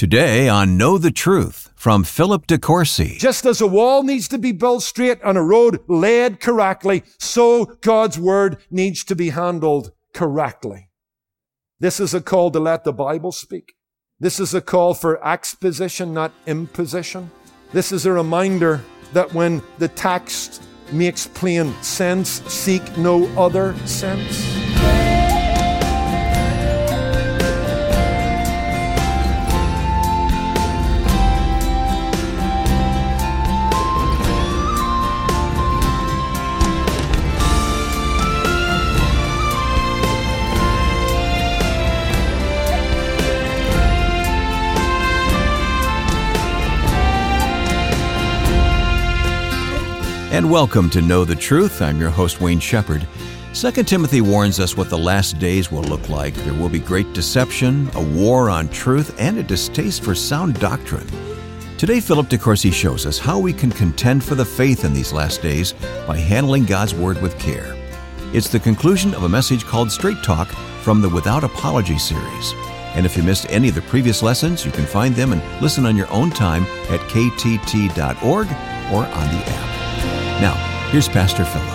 Today on Know the Truth from Philip De Courcy. Just as a wall needs to be built straight and a road laid correctly, so God's word needs to be handled correctly. This is a call to let the Bible speak. This is a call for exposition, not imposition. This is a reminder that when the text makes plain sense, seek no other sense. And welcome to Know the Truth. I'm your host, Wayne Shepherd. 2 Timothy warns us what the last days will look like. There will be great deception, a war on truth, and a distaste for sound doctrine. Today, Philip De Courcy shows us how we can contend for the faith in these last days by handling God's Word with care. It's the conclusion of a message called Straight Talk from the Without Apology series. And if you missed any of the previous lessons, you can find them and listen on your own time at ktt.org or on the app. Now, here's Pastor Philip.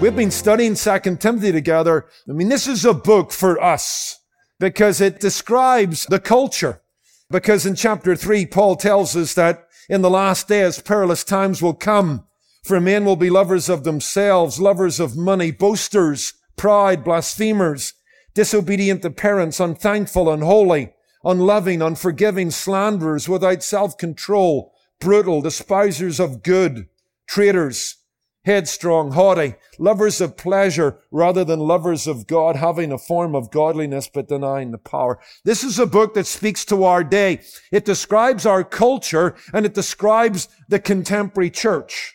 We've been studying Second Timothy together. I mean, this is a book for us because it describes the culture. Because in chapter three, Paul tells us that in the last days, perilous times will come. For men will be lovers of themselves, lovers of money, boasters, pride, blasphemers, disobedient to parents, unthankful, unholy, unloving, unforgiving, slanderers, without self-control, brutal, despisers of good, traitors, headstrong, haughty, lovers of pleasure rather than lovers of God, having a form of godliness but denying the power. This is a book that speaks to our day. It describes our culture and it describes the contemporary church.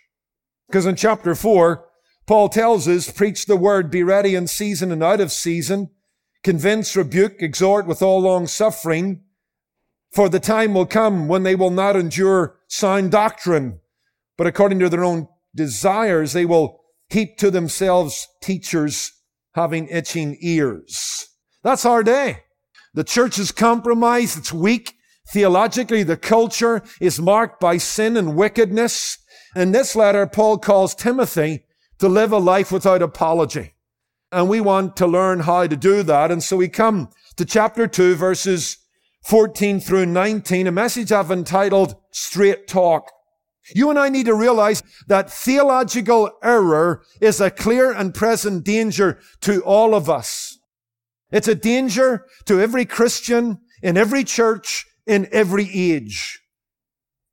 Because in chapter four, Paul tells us, preach the word, be ready in season and out of season, convince, rebuke, exhort with all long suffering, for the time will come when they will not endure sound doctrine, but according to their own desires, they will heap to themselves teachers having itching ears. That's our day. The church is compromised. It's weak. Theologically, the culture is marked by sin and wickedness. In this letter, Paul calls Timothy to live a life without apology. And we want to learn how to do that. And so we come to chapter 2, verses 14 through 19, a message I've entitled Straight Talk. You and I need to realize that theological error is a clear and present danger to all of us. It's a danger to every Christian in every church in every age.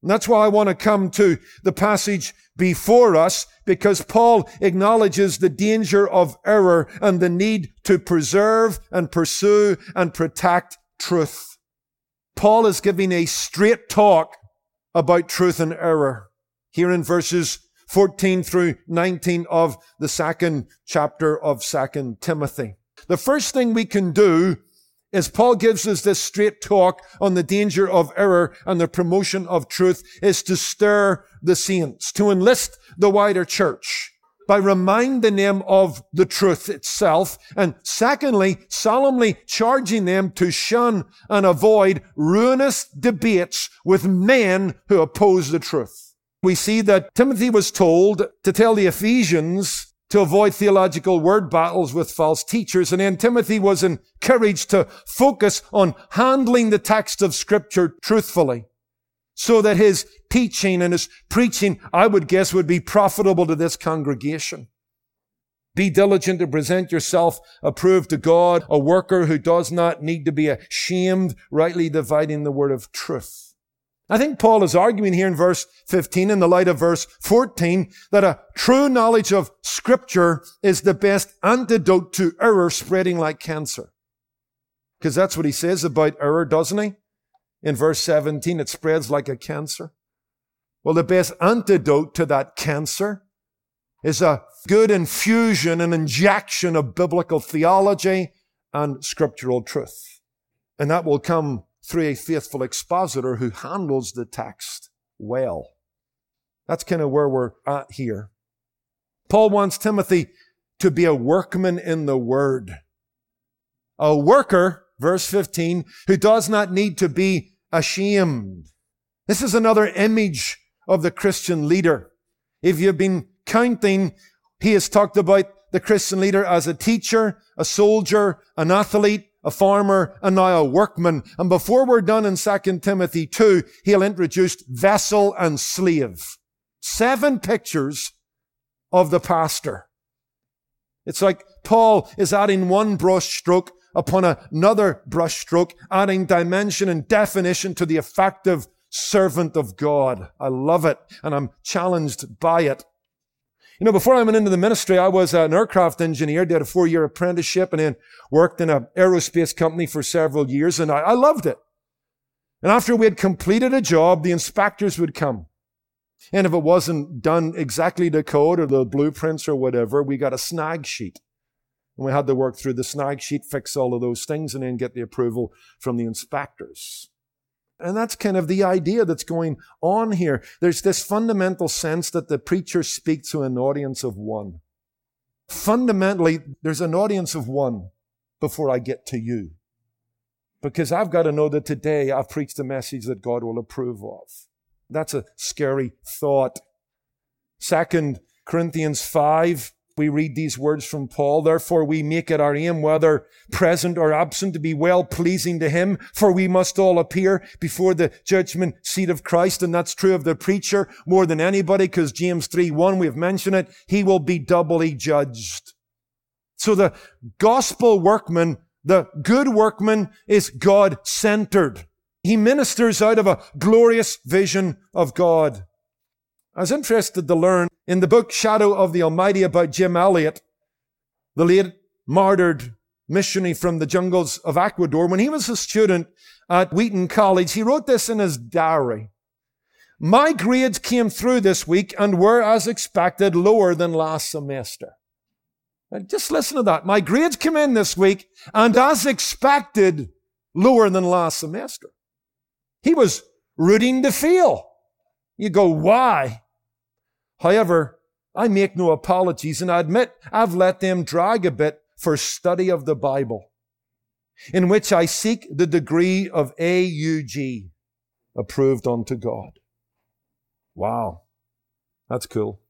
And that's why I want to come to the passage before us because Paul acknowledges the danger of error and the need to preserve and pursue and protect truth. Paul is giving a straight talk about truth and error here in verses 14 through 19 of the second chapter of second Timothy. The first thing we can do is Paul gives us this straight talk on the danger of error and the promotion of truth is to stir the saints, to enlist the wider church by reminding them of the truth itself. And secondly, solemnly charging them to shun and avoid ruinous debates with men who oppose the truth. We see that Timothy was told to tell the Ephesians to avoid theological word battles with false teachers. And then Timothy was encouraged to focus on handling the text of scripture truthfully so that his teaching and his preaching, I would guess, would be profitable to this congregation. Be diligent to present yourself approved to God, a worker who does not need to be ashamed, rightly dividing the word of truth. I think Paul is arguing here in verse 15 in the light of verse 14 that a true knowledge of scripture is the best antidote to error spreading like cancer. Because that's what he says about error, doesn't he? In verse 17, it spreads like a cancer. Well, the best antidote to that cancer is a good infusion and injection of biblical theology and scriptural truth. And that will come through a faithful expositor who handles the text well. That's kind of where we're at here. Paul wants Timothy to be a workman in the word. A worker verse 15, who does not need to be ashamed. This is another image of the Christian leader. If you've been counting, he has talked about the Christian leader as a teacher, a soldier, an athlete, a farmer, and now a workman. And before we're done in 2 Timothy 2, he'll introduce vessel and slave. Seven pictures of the pastor. It's like Paul is adding one brush stroke upon another brushstroke, adding dimension and definition to the effective servant of God. I love it and I'm challenged by it. You know, before I went into the ministry, I was an aircraft engineer, did a four year apprenticeship and then worked in an aerospace company for several years and I, I loved it. And after we had completed a job, the inspectors would come. And if it wasn't done exactly to code or the blueprints or whatever, we got a snag sheet. And we had to work through the snag sheet, fix all of those things, and then get the approval from the inspectors. And that's kind of the idea that's going on here. There's this fundamental sense that the preacher speaks to an audience of one. Fundamentally, there's an audience of one before I get to you. Because I've got to know that today I've preached a message that God will approve of. That's a scary thought. Second Corinthians 5, we read these words from Paul. Therefore we make it our aim, whether present or absent, to be well pleasing to him, for we must all appear before the judgment seat of Christ. And that's true of the preacher more than anybody, because James 3, 1, we've mentioned it. He will be doubly judged. So the gospel workman, the good workman is God centered. He ministers out of a glorious vision of God. I was interested to learn in the book Shadow of the Almighty about Jim Elliot, the late martyred missionary from the jungles of Ecuador. When he was a student at Wheaton College, he wrote this in his diary. My grades came through this week and were, as expected, lower than last semester. Now, just listen to that. My grades came in this week and, as expected, lower than last semester. He was rooting to feel. You go, why? However, I make no apologies and I admit I've let them drag a bit for study of the Bible, in which I seek the degree of AUG, approved unto God. Wow. That's cool.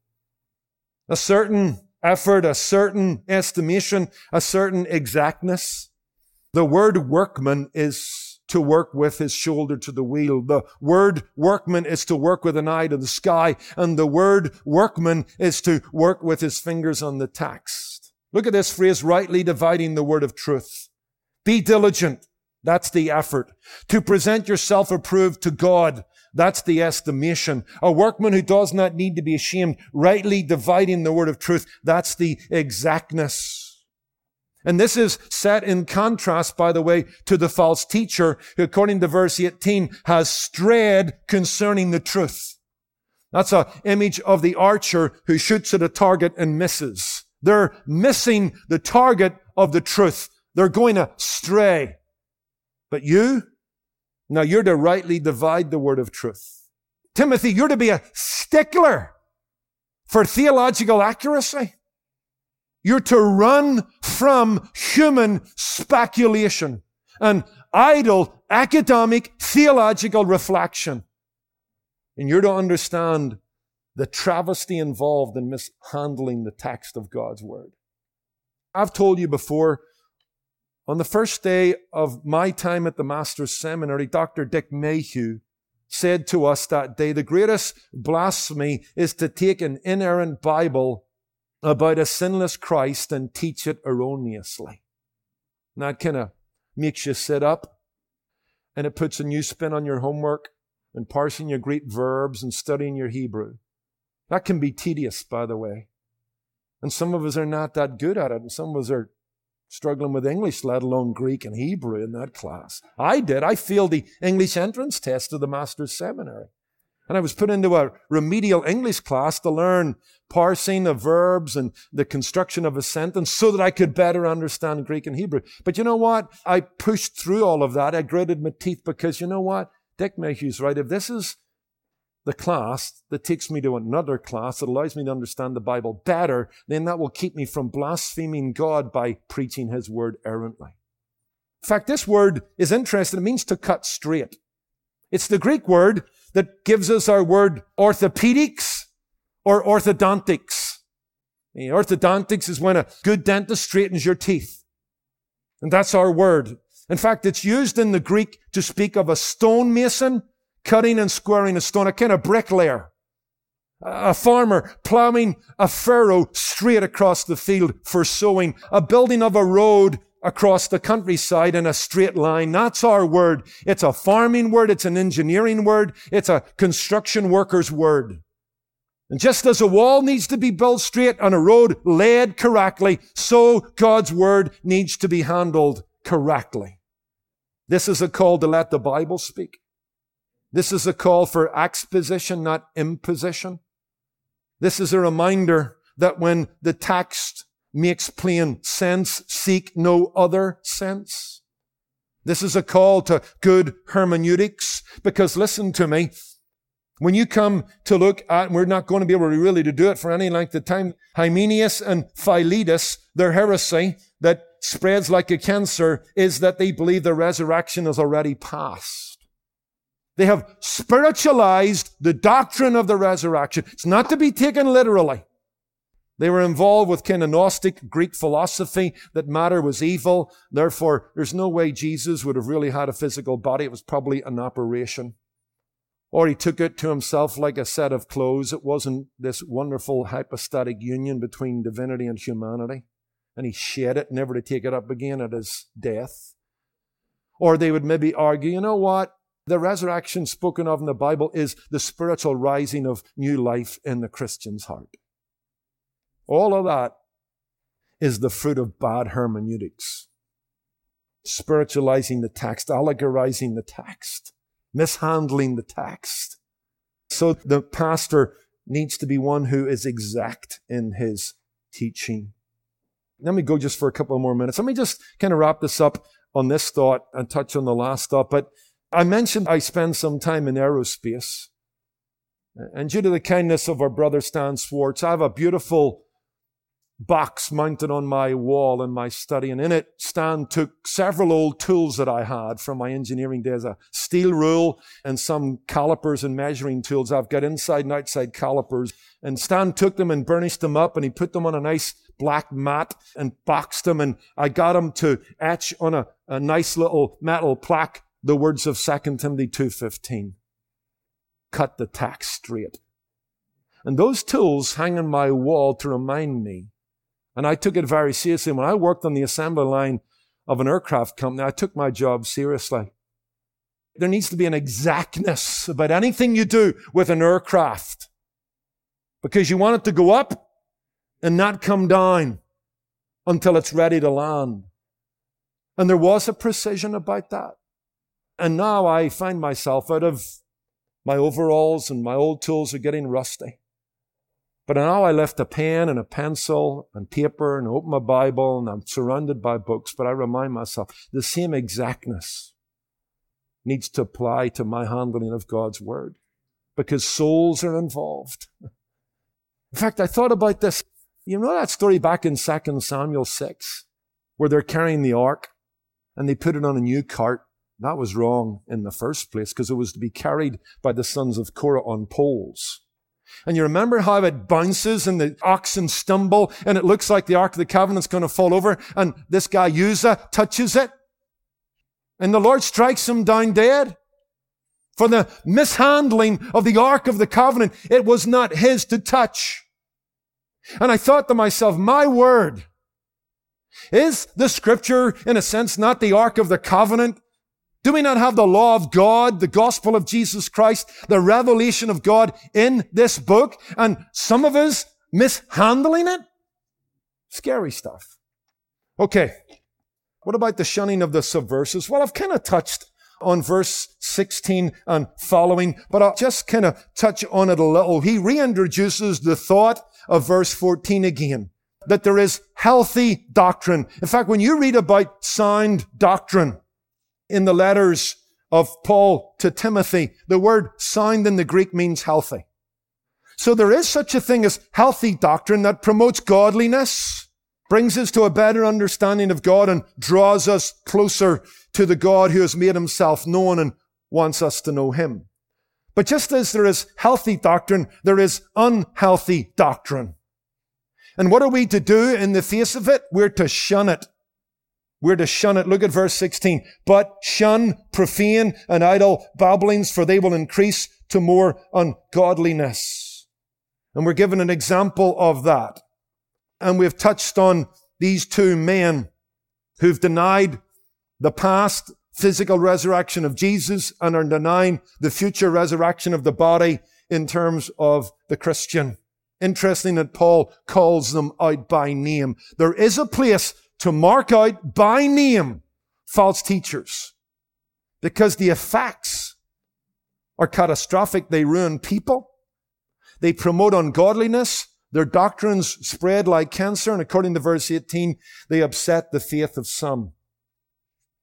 A certain effort, a certain estimation, a certain exactness. The word workman is to work with his shoulder to the wheel. The word workman is to work with an eye to the sky, and the word workman is to work with his fingers on the text. Look at this phrase, rightly dividing the word of truth. Be diligent. That's the effort. To present yourself approved to God. That's the estimation. A workman who does not need to be ashamed, rightly dividing the word of truth. That's the exactness. And this is set in contrast, by the way, to the false teacher who, according to verse 18, has strayed concerning the truth. That's an image of the archer who shoots at a target and misses. They're missing the target of the truth. They're going to stray. But you, now you're to rightly divide the word of truth. Timothy, you're to be a stickler for theological accuracy. You're to run from human speculation and idle academic theological reflection. And you're to understand the travesty involved in mishandling the text of God's word. I've told you before, on the first day of my time at the Master's Seminary, Dr. Dick Mayhue said to us that day, the greatest blasphemy is to take an inerrant Bible about a sinless Christ and teach it erroneously. And that kind of makes you sit up and it puts a new spin on your homework and parsing your Greek verbs and studying your Hebrew. That can be tedious, by the way. And some of us are not that good at it, and some of us are struggling with English, let alone Greek and Hebrew in that class. I did. I failed the English entrance test to the Master's Seminary. And I was put into a remedial English class to learn parsing of verbs and the construction of a sentence so that I could better understand Greek and Hebrew. But you know what? I pushed through all of that. I gritted my teeth because you know what? Dick Mayhue's right. If this is the class that takes me to another class that allows me to understand the Bible better, then that will keep me from blaspheming God by preaching His word errantly. In fact, this word is interesting. It means to cut straight. It's the Greek word that gives us our word orthopedics or orthodontics. The orthodontics is when a good dentist straightens your teeth. And that's our word. In fact, it's used in the Greek to speak of a stonemason cutting and squaring a stone, a kind of bricklayer. A farmer plowing a furrow straight across the field for sowing. A building of a road across the countryside in a straight line. That's our word. It's a farming word. It's an engineering word. It's a construction worker's word. And just as a wall needs to be built straight and a road laid correctly, so God's word needs to be handled correctly. This is a call to let the Bible speak. This is a call for exposition, not imposition. This is a reminder that when the text makes plain sense, seek no other sense. This is a call to good hermeneutics because listen to me. When you come to look at, we're not going to be able to really to do it for any length of time, Hymenaeus and Philetus, their heresy that spreads like a cancer is that they believe the resurrection is already past. They have spiritualized the doctrine of the resurrection. It's not to be taken literally. They were involved with kind of Gnostic Greek philosophy that matter was evil. Therefore, there's no way Jesus would have really had a physical body. It was probably an operation. Or he took it to himself like a set of clothes. It wasn't this wonderful hypostatic union between divinity and humanity. And he shed it, never to take it up again at his death. Or they would maybe argue, you know what? The resurrection spoken of in the Bible is the spiritual rising of new life in the Christian's heart. All of that is the fruit of bad hermeneutics. Spiritualizing the text, allegorizing the text mishandling the text. So the pastor needs to be one who is exact in his teaching. Let me go just for a couple more minutes. Let me just kind of wrap this up on this thought and touch on the last thought. But I mentioned I spend some time in aerospace. And due to the kindness of our brother Stan Swartz, I have a beautiful box mounted on my wall in my study. And in it, Stan took several old tools that I had from my engineering days, a steel rule and some calipers and measuring tools. I've got inside and outside calipers. And Stan took them and burnished them up and he put them on a nice black mat and boxed them. And I got him to etch on a, a nice little metal plaque the words of 2 Timothy 2.15. Cut the tax straight. And those tools hang on my wall to remind me and I took it very seriously. When I worked on the assembly line of an aircraft company, I took my job seriously. There needs to be an exactness about anything you do with an aircraft because you want it to go up and not come down until it's ready to land. And there was a precision about that. And now I find myself out of my overalls and my old tools are getting rusty. But now I left a pen and a pencil and paper and open my Bible and I'm surrounded by books, but I remind myself the same exactness needs to apply to my handling of God's Word because souls are involved. In fact, I thought about this. You know that story back in 2 Samuel 6 where they're carrying the ark and they put it on a new cart. That was wrong in the first place because it was to be carried by the sons of Korah on poles. And you remember how it bounces and the oxen stumble and it looks like the Ark of the Covenant's going to fall over and this guy Uzzah touches it. And the Lord strikes him down dead. For the mishandling of the Ark of the Covenant, it was not his to touch. And I thought to myself, my word, is the scripture in a sense not the Ark of the Covenant? Do we not have the law of God, the gospel of Jesus Christ, the revelation of God in this book? And some of us mishandling it? Scary stuff. Okay. What about the shunning of the subversives? Well, I've kind of touched on verse 16 and following, but I'll just kind of touch on it a little. He reintroduces the thought of verse 14 again, that there is healthy doctrine. In fact, when you read about sound doctrine, in the letters of Paul to Timothy, the word sound in the Greek means healthy. So there is such a thing as healthy doctrine that promotes godliness brings us to a better understanding of God and draws us closer to the God who has made himself known and wants us to know him. But just as there is healthy doctrine, there is unhealthy doctrine. And what are we to do in the face of it? We're to shun it. We're to shun it. Look at verse 16. But shun profane and idle babblings, for they will increase to more ungodliness. And we're given an example of that. And we've touched on these two men who've denied the past physical resurrection of Jesus and are denying the future resurrection of the body in terms of the Christian. Interesting that Paul calls them out by name. There is a place to mark out by name false teachers because the effects are catastrophic. They ruin people. They promote ungodliness. Their doctrines spread like cancer. And according to verse 18, they upset the faith of some.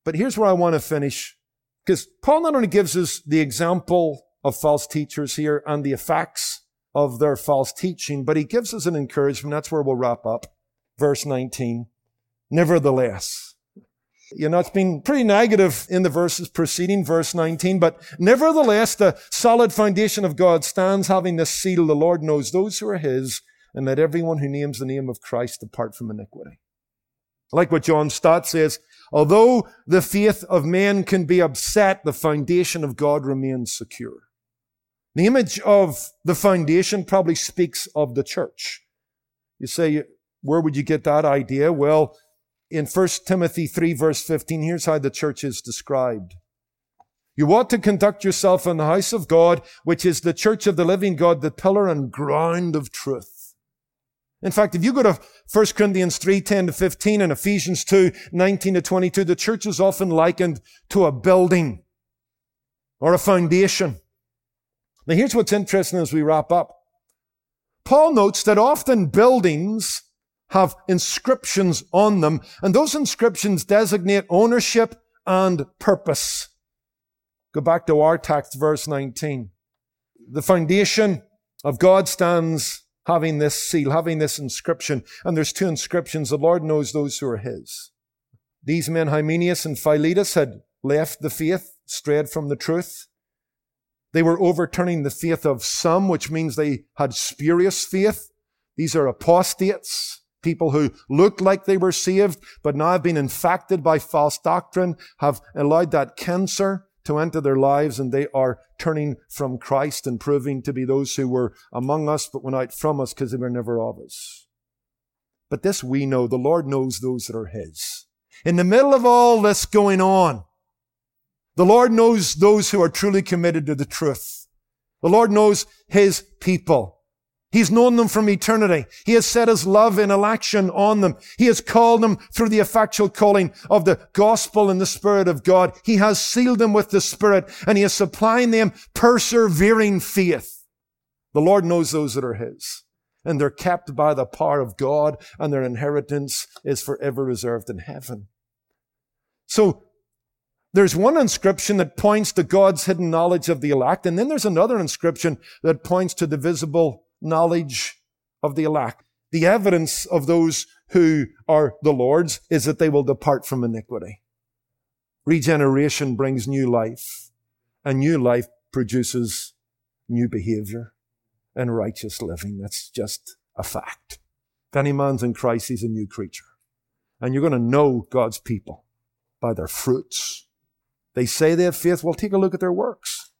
But here's where I want to finish. Because Paul not only gives us the example of false teachers here and the effects of their false teaching, but he gives us an encouragement. That's where we'll wrap up. Verse 19. Nevertheless. You know, it's been pretty negative in the verses preceding verse 19, but nevertheless, the solid foundation of God stands having this seal. The Lord knows those who are his, and let everyone who names the name of Christ depart from iniquity. Like what John Stott says, although the faith of man can be upset, the foundation of God remains secure. The image of the foundation probably speaks of the church. You say, where would you get that idea? Well, in 1 Timothy 3 verse 15, here's how the church is described. You ought to conduct yourself in the house of God, which is the church of the living God, the pillar and ground of truth. In fact, if you go to 1 Corinthians 3, 10 to 15 and Ephesians 2, 19 to 22, the church is often likened to a building or a foundation. Now here's what's interesting as we wrap up. Paul notes that often buildings have inscriptions on them, and those inscriptions designate ownership and purpose. Go back to our text, verse 19. The foundation of God stands having this seal, having this inscription, and there's two inscriptions. The Lord knows those who are His. These men, Hymenaeus and Philetus, had left the faith, strayed from the truth. They were overturning the faith of some, which means they had spurious faith. These are apostates people who looked like they were saved, but now have been infected by false doctrine, have allowed that cancer to enter their lives, and they are turning from Christ and proving to be those who were among us, but went out from us because they were never of us. But this we know, the Lord knows those that are His. In the middle of all this going on, the Lord knows those who are truly committed to the truth. The Lord knows His people. He's known them from eternity. He has set his love in election on them. He has called them through the effectual calling of the gospel and the Spirit of God. He has sealed them with the Spirit and he is supplying them persevering faith. The Lord knows those that are his and they're kept by the power of God and their inheritance is forever reserved in heaven. So there's one inscription that points to God's hidden knowledge of the elect, and then there's another inscription that points to the visible knowledge of the elect. The evidence of those who are the Lord's is that they will depart from iniquity. Regeneration brings new life, and new life produces new behavior and righteous living. That's just a fact. If any man's in Christ, he's a new creature. And you're going to know God's people by their fruits. They say they have faith. Well, take a look at their works.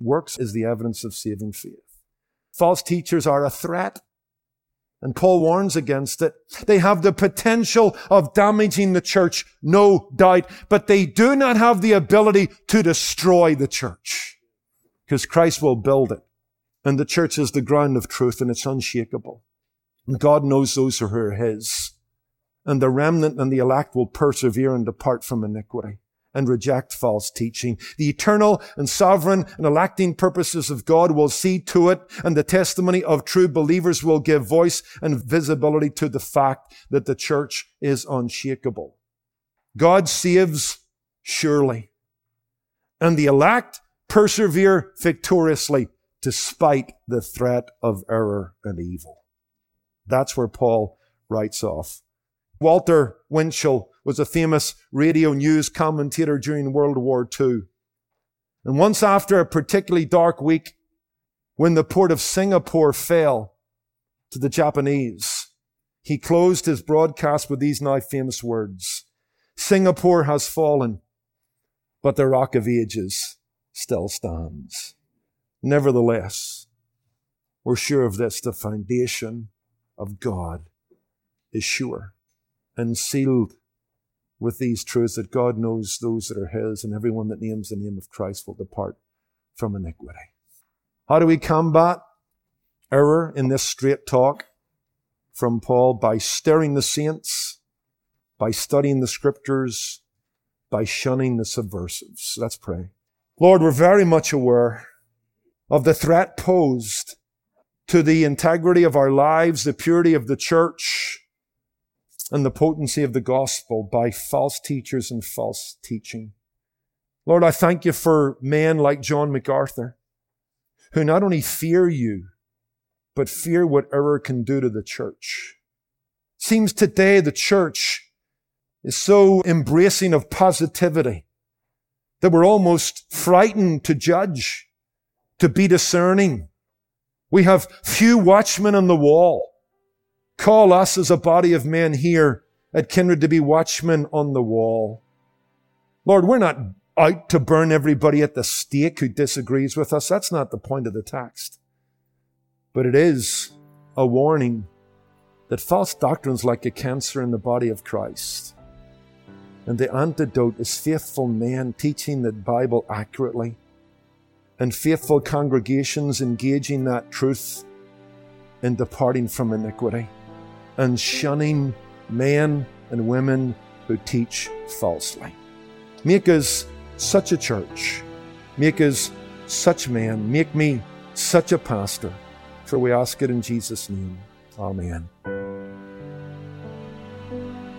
Works is the evidence of saving faith. False teachers are a threat. And Paul warns against it. They have the potential of damaging the church, no doubt, but they do not have the ability to destroy the church because Christ will build it. And the church is the ground of truth and it's unshakable. And God knows those who are his. And the remnant and the elect will persevere and depart from iniquity and reject false teaching. The eternal and sovereign and electing purposes of God will see to it, and the testimony of true believers will give voice and visibility to the fact that the church is unshakable. God saves surely, and the elect persevere victoriously despite the threat of error and evil. That's where Paul writes off Walter Winchell was a famous radio news commentator during World War II. And once after a particularly dark week, when the port of Singapore fell to the Japanese, he closed his broadcast with these now famous words. Singapore has fallen, but the rock of ages still stands. Nevertheless, we're sure of this, the foundation of God is sure and sealed with these truths that God knows those that are His, and everyone that names the name of Christ will depart from iniquity. How do we combat error in this straight talk from Paul? By stirring the saints, by studying the scriptures, by shunning the subversives. Let's pray. Lord, we're very much aware of the threat posed to the integrity of our lives, the purity of the church, and the potency of the gospel by false teachers and false teaching. Lord, I thank you for men like John MacArthur, who not only fear you, but fear what error can do to the church. Seems today the church is so embracing of positivity that we're almost frightened to judge, to be discerning. We have few watchmen on the wall. Call us as a body of men here at Kindred to be watchmen on the wall. Lord, we're not out to burn everybody at the stake who disagrees with us. That's not the point of the text. But it is a warning that false doctrines like a cancer in the body of Christ. And the antidote is faithful men teaching the Bible accurately and faithful congregations engaging that truth and departing from iniquity and shunning men and women who teach falsely. Make us such a church. Make us such men. Make me such a pastor. For we ask it in Jesus' name. Amen.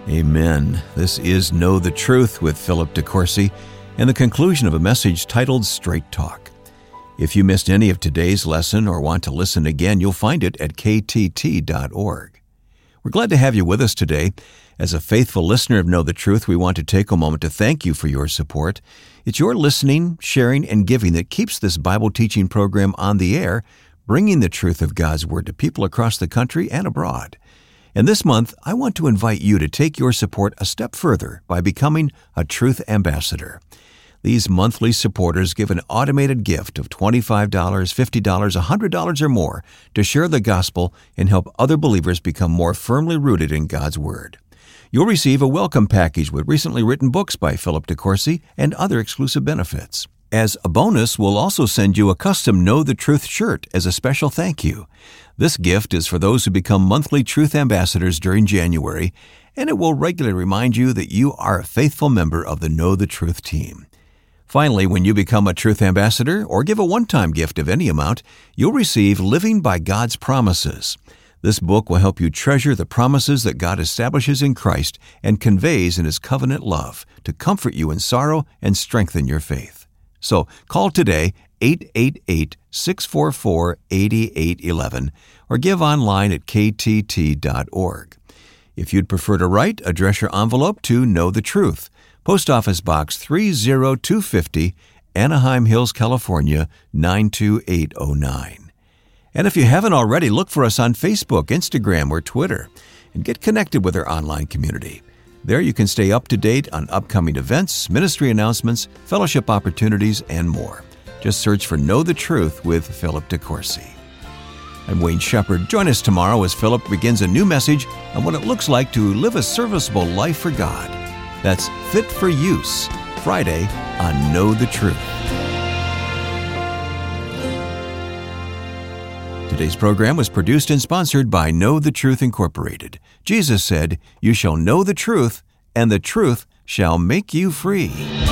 Amen. This is Know the Truth with Philip De Courcy and the conclusion of a message titled Straight Talk. If you missed any of today's lesson or want to listen again, you'll find it at ktt.org. We're glad to have you with us today. As a faithful listener of Know the Truth, we want to take a moment to thank you for your support. It's your listening, sharing, and giving that keeps this Bible teaching program on the air, bringing the truth of God's Word to people across the country and abroad. And this month, I want to invite you to take your support a step further by becoming a Truth Ambassador. These monthly supporters give an automated gift of $25, $50, $100 or more to share the gospel and help other believers become more firmly rooted in God's Word. You'll receive a welcome package with recently written books by Philip De Courcy and other exclusive benefits. As a bonus, we'll also send you a custom Know the Truth shirt as a special thank you. This gift is for those who become monthly Truth Ambassadors during January, and it will regularly remind you that you are a faithful member of the Know the Truth team. Finally, when you become a Truth Ambassador or give a one time gift of any amount, you'll receive Living by God's Promises. This book will help you treasure the promises that God establishes in Christ and conveys in His covenant love to comfort you in sorrow and strengthen your faith. So call today 888 644 8811 or give online at ktt.org. If you'd prefer to write, address your envelope to Know the Truth. Post Office Box 30250, Anaheim Hills, California 92809. And if you haven't already, look for us on Facebook, Instagram, or Twitter and get connected with our online community. There you can stay up to date on upcoming events, ministry announcements, fellowship opportunities, and more. Just search for Know the Truth with Philip De Courcy. I'm Wayne Shepherd. Join us tomorrow as Philip begins a new message on what it looks like to live a serviceable life for God. That's Fit for Use, Friday on Know the Truth. Today's program was produced and sponsored by Know the Truth Incorporated. Jesus said, You shall know the truth, and the truth shall make you free.